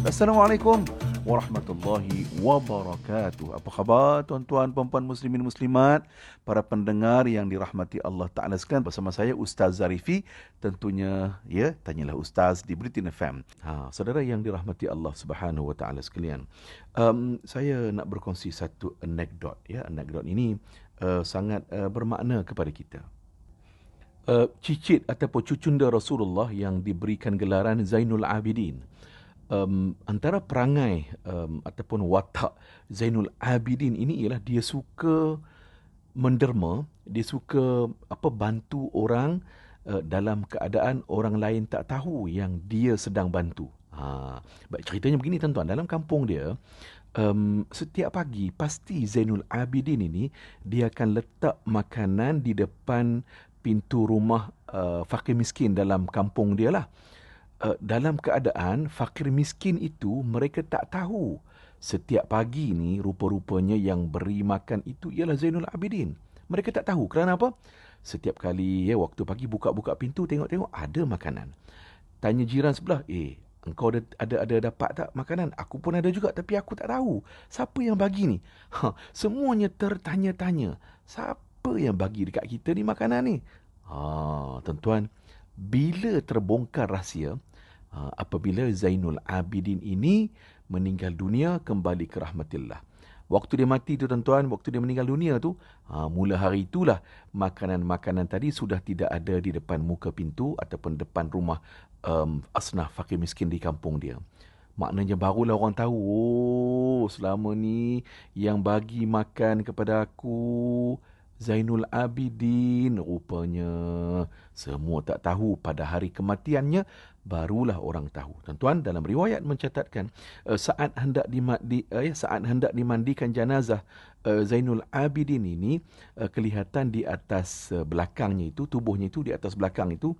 Assalamualaikum warahmatullahi wabarakatuh. Apa khabar tuan-tuan, puan-puan muslimin muslimat, para pendengar yang dirahmati Allah Taala sekalian bersama saya Ustaz Zarifi. Tentunya ya, tanyalah Ustaz di Britain FM. Ha, saudara yang dirahmati Allah Subhanahu wa taala sekalian. Um, saya nak berkongsi satu anekdot ya. Anekdot ini uh, sangat uh, bermakna kepada kita. Uh, cicit ataupun cucunda Rasulullah yang diberikan gelaran Zainul Abidin um, antara perangai um, ataupun watak Zainul Abidin ini ialah dia suka menderma, dia suka apa bantu orang uh, dalam keadaan orang lain tak tahu yang dia sedang bantu. Ha, baik ceritanya begini tuan-tuan, dalam kampung dia um, setiap pagi pasti Zainul Abidin ini dia akan letak makanan di depan pintu rumah uh, fakir miskin dalam kampung dia lah uh, dalam keadaan fakir miskin itu mereka tak tahu setiap pagi ni rupa-rupanya yang beri makan itu ialah Zainul Abidin. Mereka tak tahu kerana apa? Setiap kali ya waktu pagi buka-buka pintu tengok-tengok ada makanan. Tanya jiran sebelah, "Eh, engkau ada ada ada dapat tak makanan? Aku pun ada juga tapi aku tak tahu. Siapa yang bagi ni?" Ha, semuanya tertanya-tanya. Siapa yang bagi dekat kita ni makanan ni? Ha, tuan-tuan, bila terbongkar rahsia, Ha, apabila Zainul Abidin ini meninggal dunia kembali ke rahmatillah. Waktu dia mati tu tuan-tuan, waktu dia meninggal dunia tu, ha, mula hari itulah makanan-makanan tadi sudah tidak ada di depan muka pintu ataupun depan rumah um, asnaf fakir miskin di kampung dia. Maknanya barulah orang tahu, oh selama ni yang bagi makan kepada aku Zainul Abidin rupanya. Semua tak tahu pada hari kematiannya barulah orang tahu. Tuan-tuan dalam riwayat mencatatkan uh, saat hendak dimandi ya, saat hendak dimandikan jenazah uh, Zainul Abidin ini kelihatan di atas belakangnya itu tubuhnya itu di atas belakang itu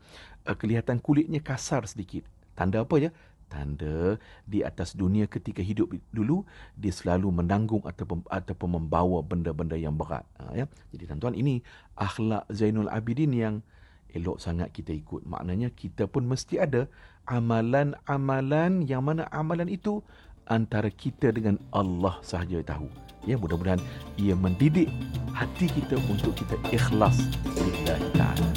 kelihatan kulitnya kasar sedikit. Tanda apa ya? Tanda di atas dunia ketika hidup dulu dia selalu menanggung ataupun ataupun membawa benda-benda yang berat. Uh, ya. Jadi tuan-tuan ini akhlak Zainul Abidin yang elok sangat kita ikut. Maknanya kita pun mesti ada amalan-amalan yang mana amalan itu antara kita dengan Allah sahaja tahu. Ya mudah-mudahan ia mendidik hati kita untuk kita ikhlas lillahi ta'ala.